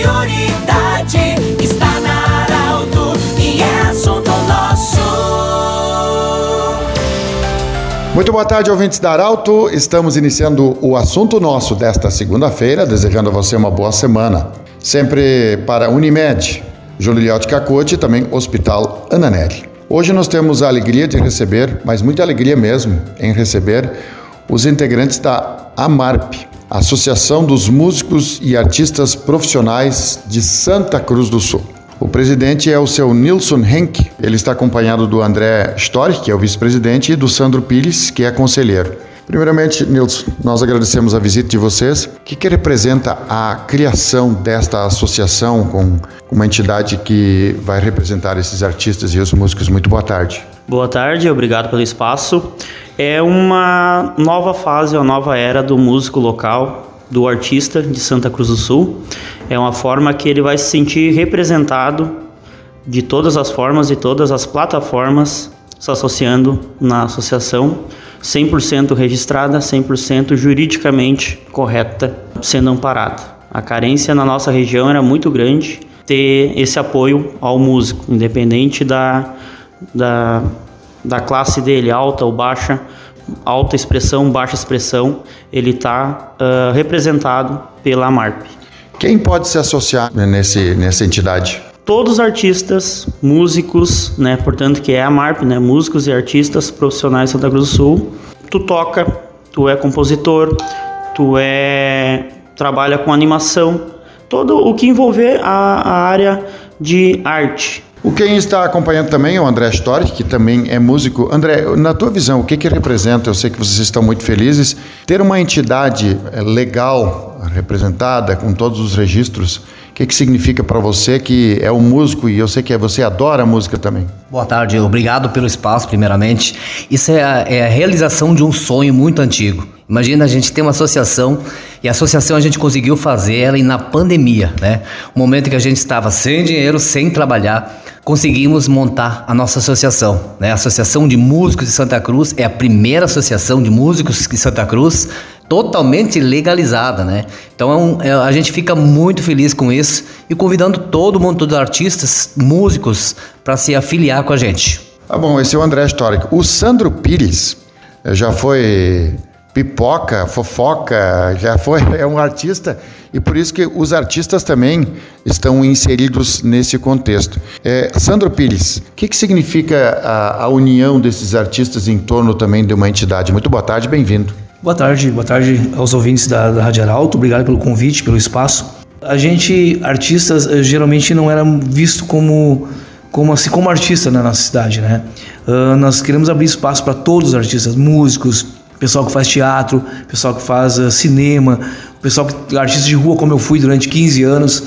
prioridade está na Arauto e é assunto nosso. Muito boa tarde, ouvintes da Arauto. Estamos iniciando o assunto nosso desta segunda-feira, desejando a você uma boa semana. Sempre para Unimed, Juliote Cacote e também Hospital Ananelli. Hoje nós temos a alegria de receber, mas muita alegria mesmo, em receber os integrantes da AMARP, Associação dos Músicos e Artistas Profissionais de Santa Cruz do Sul. O presidente é o seu Nilson Henk. Ele está acompanhado do André Storch, que é o vice-presidente, e do Sandro Pires, que é conselheiro. Primeiramente, Nilson, nós agradecemos a visita de vocês. O que, que representa a criação desta associação com uma entidade que vai representar esses artistas e os músicos? Muito boa tarde. Boa tarde, obrigado pelo espaço. É uma nova fase, uma nova era do músico local, do artista de Santa Cruz do Sul. É uma forma que ele vai se sentir representado de todas as formas e todas as plataformas se associando na associação, 100% registrada, 100% juridicamente correta, sendo amparada. A carência na nossa região era muito grande ter esse apoio ao músico, independente da, da, da classe dele, alta ou baixa, alta expressão, baixa expressão, ele está uh, representado pela MARP. Quem pode se associar nesse, nessa entidade? Todos os artistas, músicos, né, portanto que é a MARP, né, músicos e artistas profissionais de Santa Cruz do Sul. Tu toca, tu é compositor, tu é trabalha com animação, todo o que envolver a, a área de arte, o quem está acompanhando também é o André Storch, que também é músico. André, na tua visão, o que, que representa? Eu sei que vocês estão muito felizes. Ter uma entidade eh, legal representada, com todos os registros, o que, que significa para você que é um músico e eu sei que você adora a música também? Boa tarde, obrigado pelo espaço, primeiramente. Isso é a, é a realização de um sonho muito antigo. Imagina a gente ter uma associação e a associação a gente conseguiu fazer ela na pandemia, né? O momento que a gente estava sem dinheiro, sem trabalhar, conseguimos montar a nossa associação. Né? A Associação de Músicos de Santa Cruz é a primeira associação de músicos de Santa Cruz totalmente legalizada, né? Então é um, é, a gente fica muito feliz com isso e convidando todo mundo, todos os artistas, músicos, para se afiliar com a gente. Tá bom, esse é o André Histórico. O Sandro Pires eh, já foi pipoca, fofoca, já foi é um artista e por isso que os artistas também estão inseridos nesse contexto. É, Sandro Pires, o que, que significa a, a, união desses artistas em torno também de uma entidade? Muito boa tarde, bem-vindo. Boa tarde, boa tarde aos ouvintes da, da Rádio Arauto, obrigado pelo convite, pelo espaço. A gente, artistas, eh, geralmente não era visto como como assim como artista na nossa cidade, né? Uh, nós queremos abrir espaço para todos os artistas, músicos, pessoal que faz teatro, pessoal que faz uh, cinema, pessoal que artista de rua como eu fui durante 15 anos.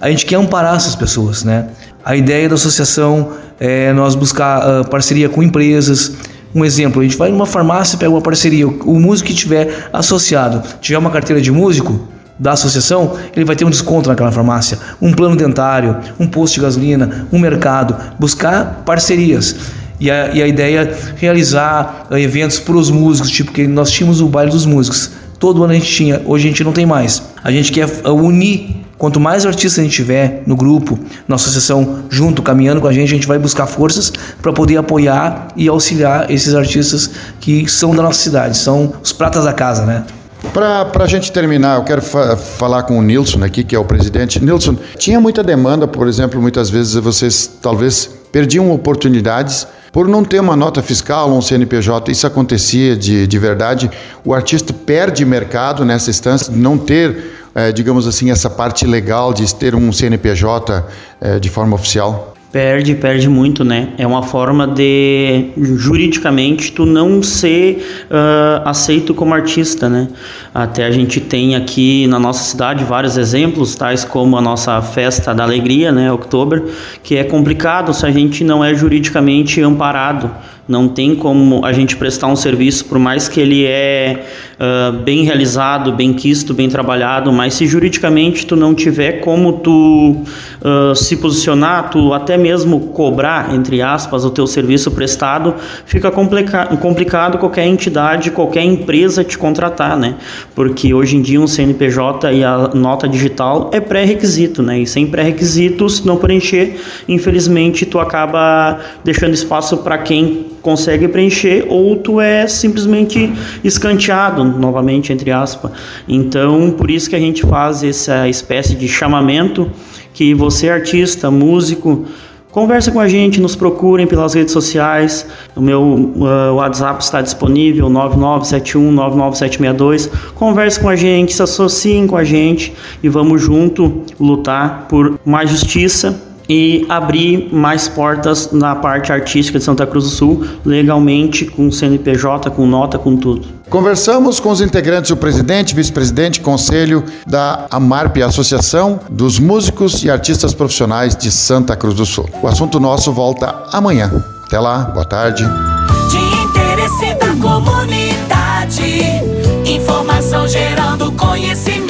A gente quer amparar essas pessoas, né? A ideia da associação é nós buscar uh, parceria com empresas. Um exemplo, a gente vai numa farmácia, pega uma parceria, o músico que tiver associado, tiver uma carteira de músico, da associação, ele vai ter um desconto naquela farmácia, um plano dentário, um posto de gasolina, um mercado, buscar parcerias. E a, e a ideia é realizar uh, eventos para os músicos, tipo que nós tínhamos o baile dos músicos. Todo ano a gente tinha, hoje a gente não tem mais. A gente quer uh, unir Quanto mais artistas a gente tiver no grupo, na associação, junto, caminhando com a gente, a gente vai buscar forças para poder apoiar e auxiliar esses artistas que são da nossa cidade, são os pratas da casa, né? Para a gente terminar, eu quero fa falar com o Nilson aqui, que é o presidente. Nilson, tinha muita demanda, por exemplo, muitas vezes vocês talvez perdiam oportunidades por não ter uma nota fiscal ou um CNPJ, isso acontecia de, de verdade. O artista perde mercado nessa instância, de não ter, é, digamos assim, essa parte legal de ter um CNPJ é, de forma oficial. Perde, perde muito, né? É uma forma de juridicamente tu não ser uh, aceito como artista, né? Até a gente tem aqui na nossa cidade vários exemplos, tais como a nossa festa da alegria, né, outubro, que é complicado se a gente não é juridicamente amparado não tem como a gente prestar um serviço, por mais que ele é uh, bem realizado, bem quisto, bem trabalhado, mas se juridicamente tu não tiver como tu uh, se posicionar, tu até mesmo cobrar, entre aspas, o teu serviço prestado, fica complica complicado qualquer entidade, qualquer empresa te contratar, né? Porque hoje em dia um CNPJ e a nota digital é pré-requisito, né? E sem pré-requisitos, não preencher, infelizmente tu acaba deixando espaço para quem consegue preencher ou tu é simplesmente escanteado novamente entre aspas. Então, por isso que a gente faz essa espécie de chamamento que você artista, músico, Conversa com a gente, nos procurem pelas redes sociais. O meu uh, WhatsApp está disponível, 9971-99762. Converse com a gente, se associem com a gente e vamos junto lutar por mais justiça e abrir mais portas na parte artística de Santa Cruz do Sul, legalmente, com CNPJ, com nota, com tudo. Conversamos com os integrantes, o presidente, vice-presidente, conselho da AMARP, Associação dos Músicos e Artistas Profissionais de Santa Cruz do Sul. O assunto nosso volta amanhã. Até lá, boa tarde. De interesse da comunidade, informação gerando conhecimento.